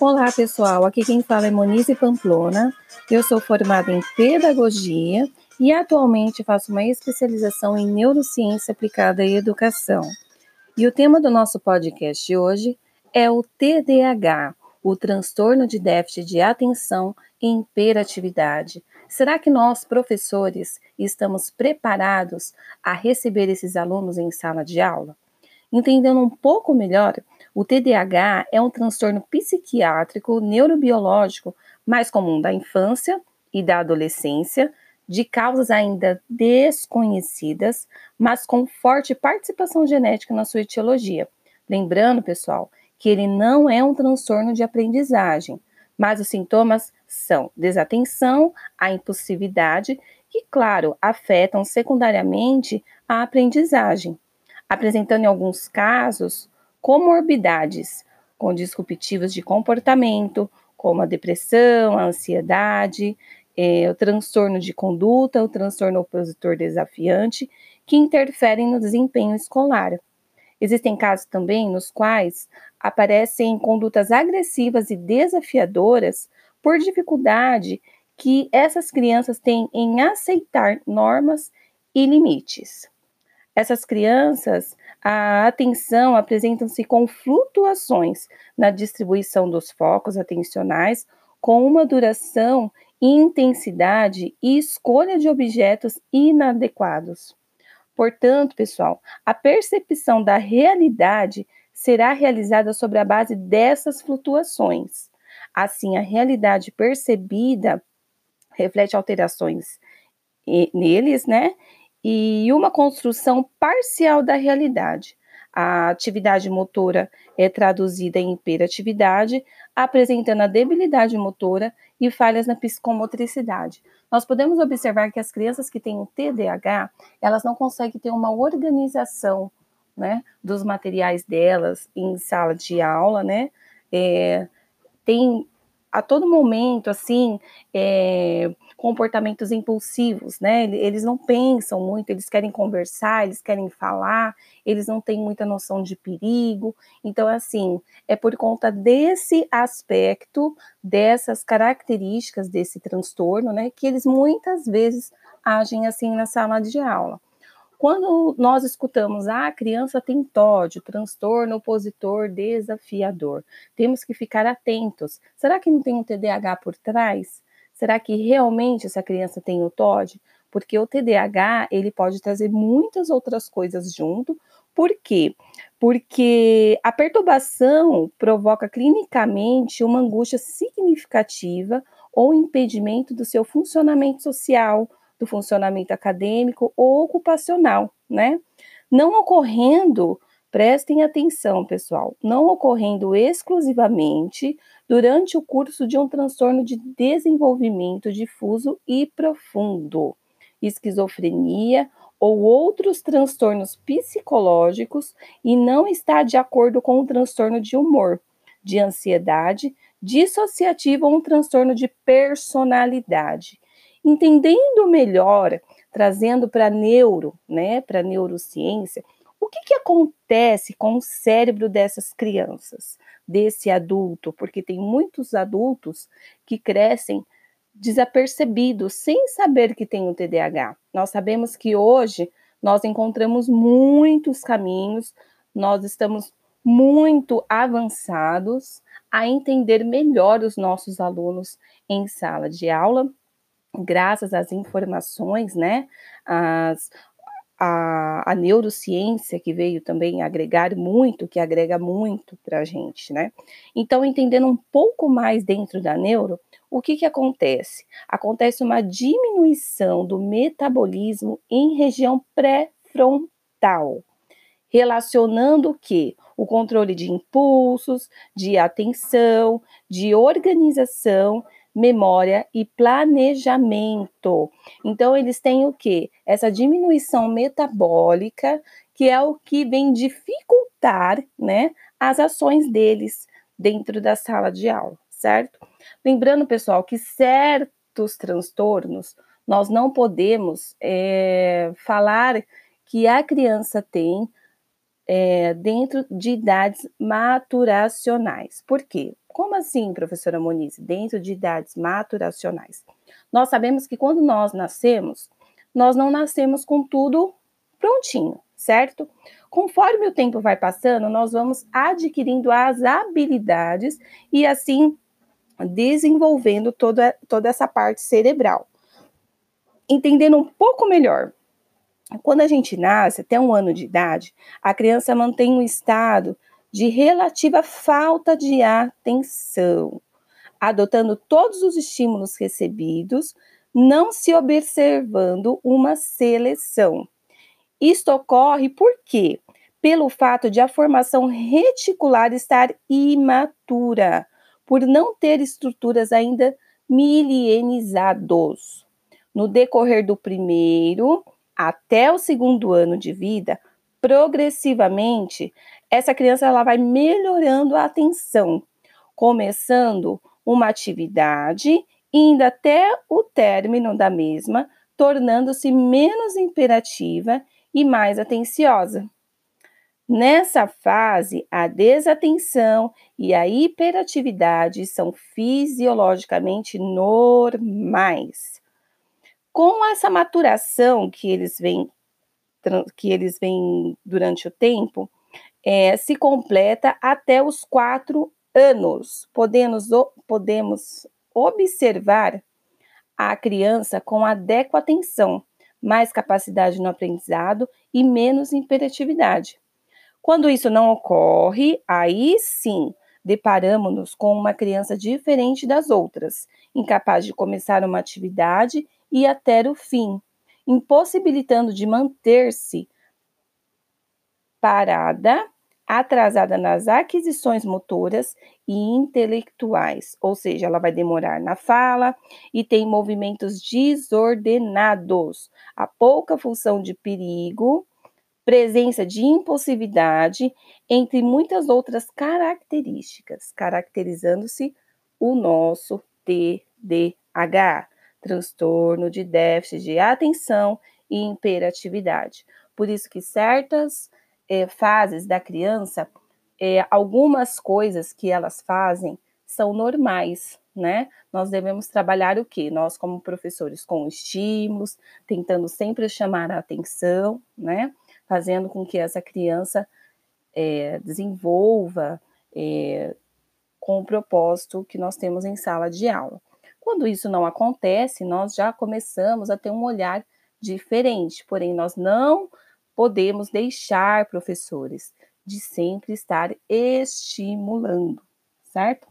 Olá, pessoal. Aqui quem fala é Monize Pamplona. Eu sou formada em pedagogia e atualmente faço uma especialização em neurociência aplicada à educação. E o tema do nosso podcast hoje é o TDAH, o transtorno de déficit de atenção e hiperatividade. Será que nós, professores, estamos preparados a receber esses alunos em sala de aula? Entendendo um pouco melhor, o TDAH é um transtorno psiquiátrico neurobiológico mais comum da infância e da adolescência, de causas ainda desconhecidas, mas com forte participação genética na sua etiologia. Lembrando, pessoal, que ele não é um transtorno de aprendizagem, mas os sintomas são desatenção, a impulsividade, que, claro, afetam secundariamente a aprendizagem, apresentando em alguns casos comorbidades com disruptivos de comportamento, como a depressão, a ansiedade, é, o transtorno de conduta, o transtorno opositor desafiante, que interferem no desempenho escolar. Existem casos também nos quais aparecem condutas agressivas e desafiadoras por dificuldade que essas crianças têm em aceitar normas e limites. Essas crianças, a atenção apresentam-se com flutuações na distribuição dos focos atencionais, com uma duração, intensidade e escolha de objetos inadequados. Portanto, pessoal, a percepção da realidade será realizada sobre a base dessas flutuações. Assim, a realidade percebida reflete alterações neles, né? E uma construção parcial da realidade. A atividade motora é traduzida em hiperatividade, apresentando a debilidade motora e falhas na psicomotricidade. Nós podemos observar que as crianças que têm o TDAH, elas não conseguem ter uma organização né, dos materiais delas em sala de aula, né? É, tem a todo momento, assim, é, comportamentos impulsivos, né? Eles não pensam muito, eles querem conversar, eles querem falar, eles não têm muita noção de perigo. Então, assim, é por conta desse aspecto, dessas características desse transtorno, né, que eles muitas vezes agem assim na sala de aula. Quando nós escutamos, ah, a criança tem TOD, transtorno opositor desafiador, temos que ficar atentos. Será que não tem um TDAH por trás? Será que realmente essa criança tem o TOD? Porque o TDAH, ele pode trazer muitas outras coisas junto. Por quê? Porque a perturbação provoca clinicamente uma angústia significativa ou impedimento do seu funcionamento social, do funcionamento acadêmico ou ocupacional, né? Não ocorrendo, prestem atenção, pessoal, não ocorrendo exclusivamente durante o curso de um transtorno de desenvolvimento difuso e profundo, esquizofrenia ou outros transtornos psicológicos e não está de acordo com o transtorno de humor, de ansiedade, dissociativo ou um transtorno de personalidade. Entendendo melhor, trazendo para neuro, né, para neurociência, o que, que acontece com o cérebro dessas crianças, desse adulto, porque tem muitos adultos que crescem desapercebidos, sem saber que tem o TDAH. Nós sabemos que hoje nós encontramos muitos caminhos, nós estamos muito avançados a entender melhor os nossos alunos em sala de aula graças às informações, né, as, a, a, neurociência que veio também agregar muito, que agrega muito para a gente, né? Então, entendendo um pouco mais dentro da neuro, o que, que acontece? Acontece uma diminuição do metabolismo em região pré-frontal, relacionando o que? O controle de impulsos, de atenção, de organização memória e planejamento. Então, eles têm o que? Essa diminuição metabólica, que é o que vem dificultar né, as ações deles dentro da sala de aula, certo? Lembrando, pessoal, que certos transtornos nós não podemos é, falar que a criança tem é, dentro de idades maturacionais. Por quê? Como assim, professora Moniz? Dentro de idades maturacionais. Nós sabemos que quando nós nascemos, nós não nascemos com tudo prontinho, certo? Conforme o tempo vai passando, nós vamos adquirindo as habilidades e assim desenvolvendo toda, toda essa parte cerebral. Entendendo um pouco melhor quando a gente nasce, até um ano de idade, a criança mantém um estado de relativa falta de atenção, adotando todos os estímulos recebidos, não se observando uma seleção. Isto ocorre por quê? Pelo fato de a formação reticular estar imatura, por não ter estruturas ainda milienizados. No decorrer do primeiro até o segundo ano de vida, progressivamente, essa criança ela vai melhorando a atenção, começando uma atividade, indo até o término da mesma, tornando-se menos imperativa e mais atenciosa. Nessa fase, a desatenção e a hiperatividade são fisiologicamente normais com essa maturação que eles vêm que eles vêm durante o tempo, é, se completa até os quatro anos. Podemos, podemos observar a criança com adequada atenção, mais capacidade no aprendizado e menos imperatividade. Quando isso não ocorre, aí sim deparamos-nos com uma criança diferente das outras, incapaz de começar uma atividade e até o fim, impossibilitando de manter-se parada, atrasada nas aquisições motoras e intelectuais, ou seja, ela vai demorar na fala e tem movimentos desordenados, a pouca função de perigo, presença de impulsividade, entre muitas outras características, caracterizando-se o nosso TDAH transtorno de déficit de atenção e imperatividade. Por isso que certas é, fases da criança, é, algumas coisas que elas fazem são normais, né? Nós devemos trabalhar o quê? Nós, como professores, com estímulos, tentando sempre chamar a atenção, né? Fazendo com que essa criança é, desenvolva é, com o propósito que nós temos em sala de aula. Quando isso não acontece, nós já começamos a ter um olhar diferente, porém, nós não podemos deixar, professores, de sempre estar estimulando, certo?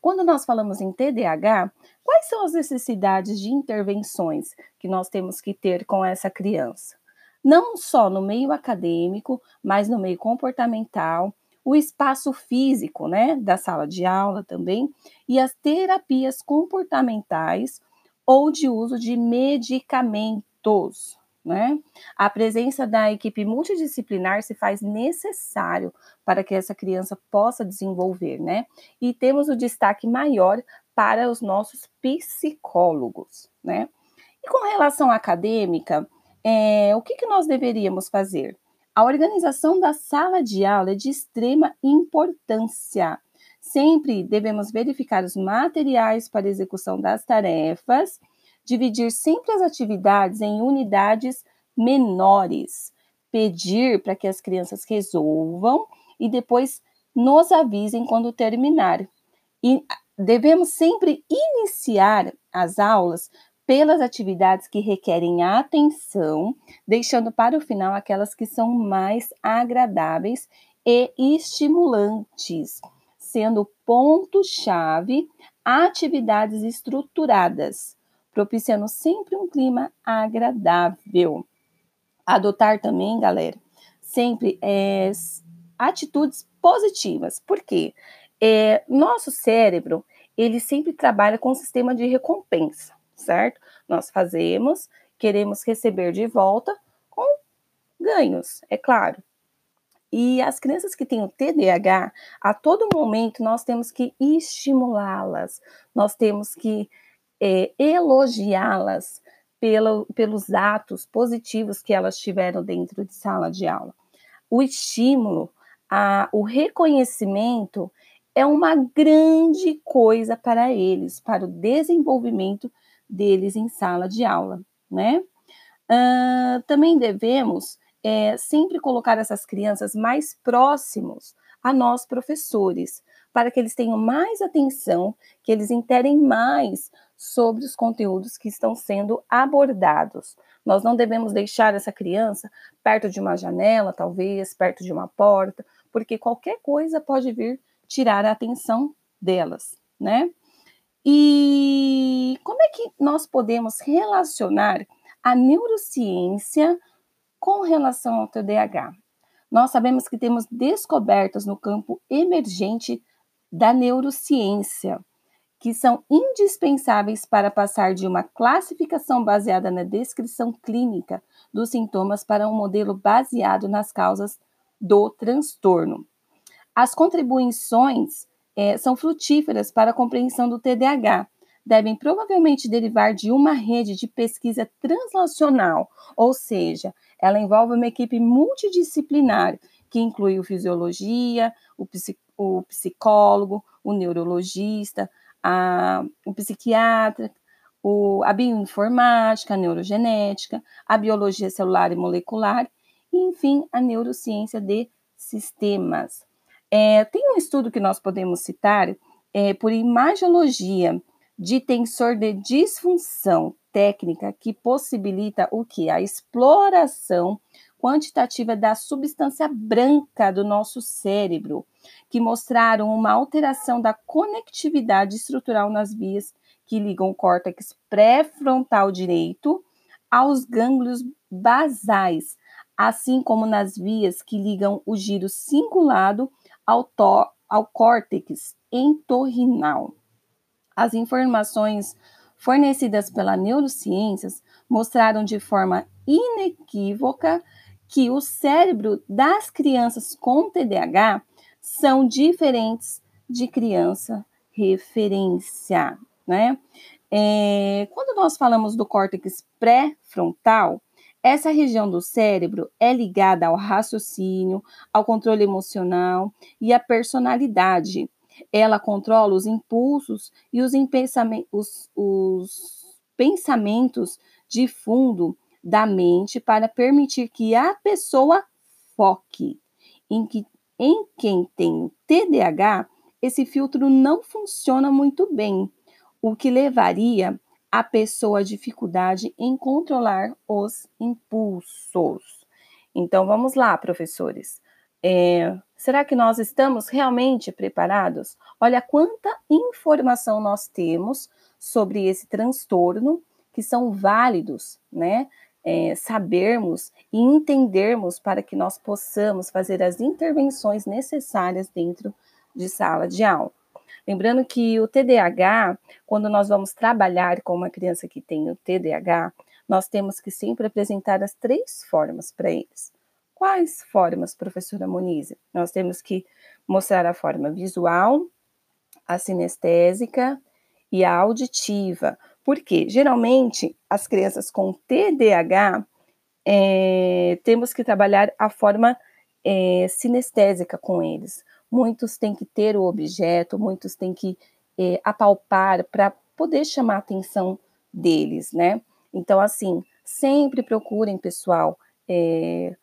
Quando nós falamos em TDAH, quais são as necessidades de intervenções que nós temos que ter com essa criança? Não só no meio acadêmico, mas no meio comportamental, o espaço físico, né, da sala de aula também, e as terapias comportamentais ou de uso de medicamentos, né? A presença da equipe multidisciplinar se faz necessário para que essa criança possa desenvolver, né? E temos o destaque maior para os nossos psicólogos, né? E com relação à acadêmica, é, o que, que nós deveríamos fazer? A organização da sala de aula é de extrema importância. Sempre devemos verificar os materiais para execução das tarefas, dividir sempre as atividades em unidades menores, pedir para que as crianças resolvam e depois nos avisem quando terminar. E devemos sempre iniciar as aulas pelas atividades que requerem atenção, deixando para o final aquelas que são mais agradáveis e estimulantes, sendo ponto-chave atividades estruturadas, propiciando sempre um clima agradável. Adotar também, galera, sempre é, atitudes positivas. Por quê? É, nosso cérebro, ele sempre trabalha com um sistema de recompensa certo? Nós fazemos, queremos receber de volta com ganhos, é claro. E as crianças que têm o TDAH, a todo momento nós temos que estimulá-las, nós temos que é, elogiá-las pelo, pelos atos positivos que elas tiveram dentro de sala de aula. o estímulo, a, o reconhecimento é uma grande coisa para eles, para o desenvolvimento deles em sala de aula, né? Uh, também devemos é, sempre colocar essas crianças mais próximos a nós, professores, para que eles tenham mais atenção, que eles interem mais sobre os conteúdos que estão sendo abordados. Nós não devemos deixar essa criança perto de uma janela, talvez, perto de uma porta, porque qualquer coisa pode vir tirar a atenção delas, né? E como é que nós podemos relacionar a neurociência com relação ao TDAH? Nós sabemos que temos descobertas no campo emergente da neurociência, que são indispensáveis para passar de uma classificação baseada na descrição clínica dos sintomas para um modelo baseado nas causas do transtorno. As contribuições é, são frutíferas para a compreensão do TDAH. Devem provavelmente derivar de uma rede de pesquisa translacional, ou seja, ela envolve uma equipe multidisciplinar que inclui o fisiologia, o, o psicólogo, o neurologista, a, o psiquiatra, o, a bioinformática, a neurogenética, a biologia celular e molecular, e, enfim, a neurociência de sistemas. É, tem um estudo que nós podemos citar é, por imagiologia de tensor de disfunção técnica que possibilita o que? A exploração quantitativa da substância branca do nosso cérebro, que mostraram uma alteração da conectividade estrutural nas vias que ligam o córtex pré-frontal direito aos gânglios basais, assim como nas vias que ligam o giro cingulado ao, ao córtex entorrinal. As informações fornecidas pela neurociências mostraram de forma inequívoca que o cérebro das crianças com TDAH são diferentes de criança referência, né? É, quando nós falamos do córtex pré-frontal, essa região do cérebro é ligada ao raciocínio, ao controle emocional e à personalidade. Ela controla os impulsos e os, os, os pensamentos de fundo da mente para permitir que a pessoa foque. Em, que, em quem tem TDAH, esse filtro não funciona muito bem, o que levaria a pessoa dificuldade em controlar os impulsos. Então vamos lá, professores. É, será que nós estamos realmente preparados? Olha quanta informação nós temos sobre esse transtorno que são válidos, né? É, sabermos e entendermos para que nós possamos fazer as intervenções necessárias dentro de sala de aula. Lembrando que o TDAH, quando nós vamos trabalhar com uma criança que tem o TDAH, nós temos que sempre apresentar as três formas para eles. Quais formas, professora Moniz? Nós temos que mostrar a forma visual, a sinestésica e a auditiva. Porque geralmente as crianças com TDAH é, temos que trabalhar a forma é, sinestésica com eles. Muitos têm que ter o objeto, muitos têm que é, apalpar para poder chamar a atenção deles, né? Então, assim, sempre procurem, pessoal, é,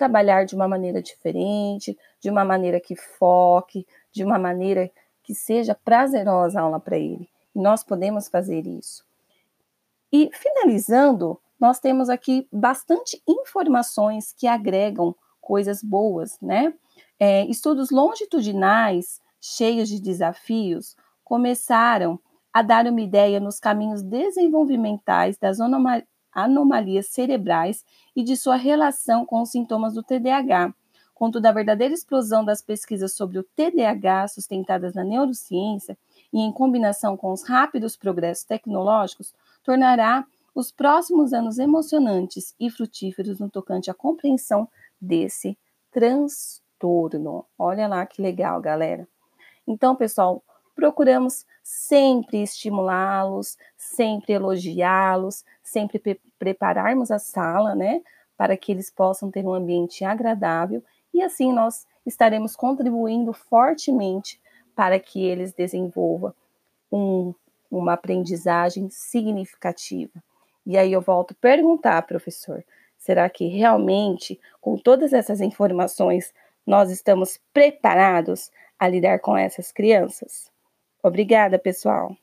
trabalhar de uma maneira diferente, de uma maneira que foque, de uma maneira que seja prazerosa a aula para ele. E nós podemos fazer isso. E finalizando, nós temos aqui bastante informações que agregam coisas boas, né? É, estudos longitudinais, cheios de desafios, começaram a dar uma ideia nos caminhos desenvolvimentais das anomalias cerebrais e de sua relação com os sintomas do TDAH. Contudo, a verdadeira explosão das pesquisas sobre o TDAH sustentadas na neurociência e em combinação com os rápidos progressos tecnológicos tornará os próximos anos emocionantes e frutíferos no tocante à compreensão desse transtorno. Olha lá que legal, galera. Então, pessoal, procuramos sempre estimulá-los, sempre elogiá-los, sempre pre prepararmos a sala, né, para que eles possam ter um ambiente agradável e assim nós estaremos contribuindo fortemente para que eles desenvolvam um, uma aprendizagem significativa. E aí eu volto a perguntar, professor, será que realmente, com todas essas informações, nós estamos preparados a lidar com essas crianças? Obrigada, pessoal.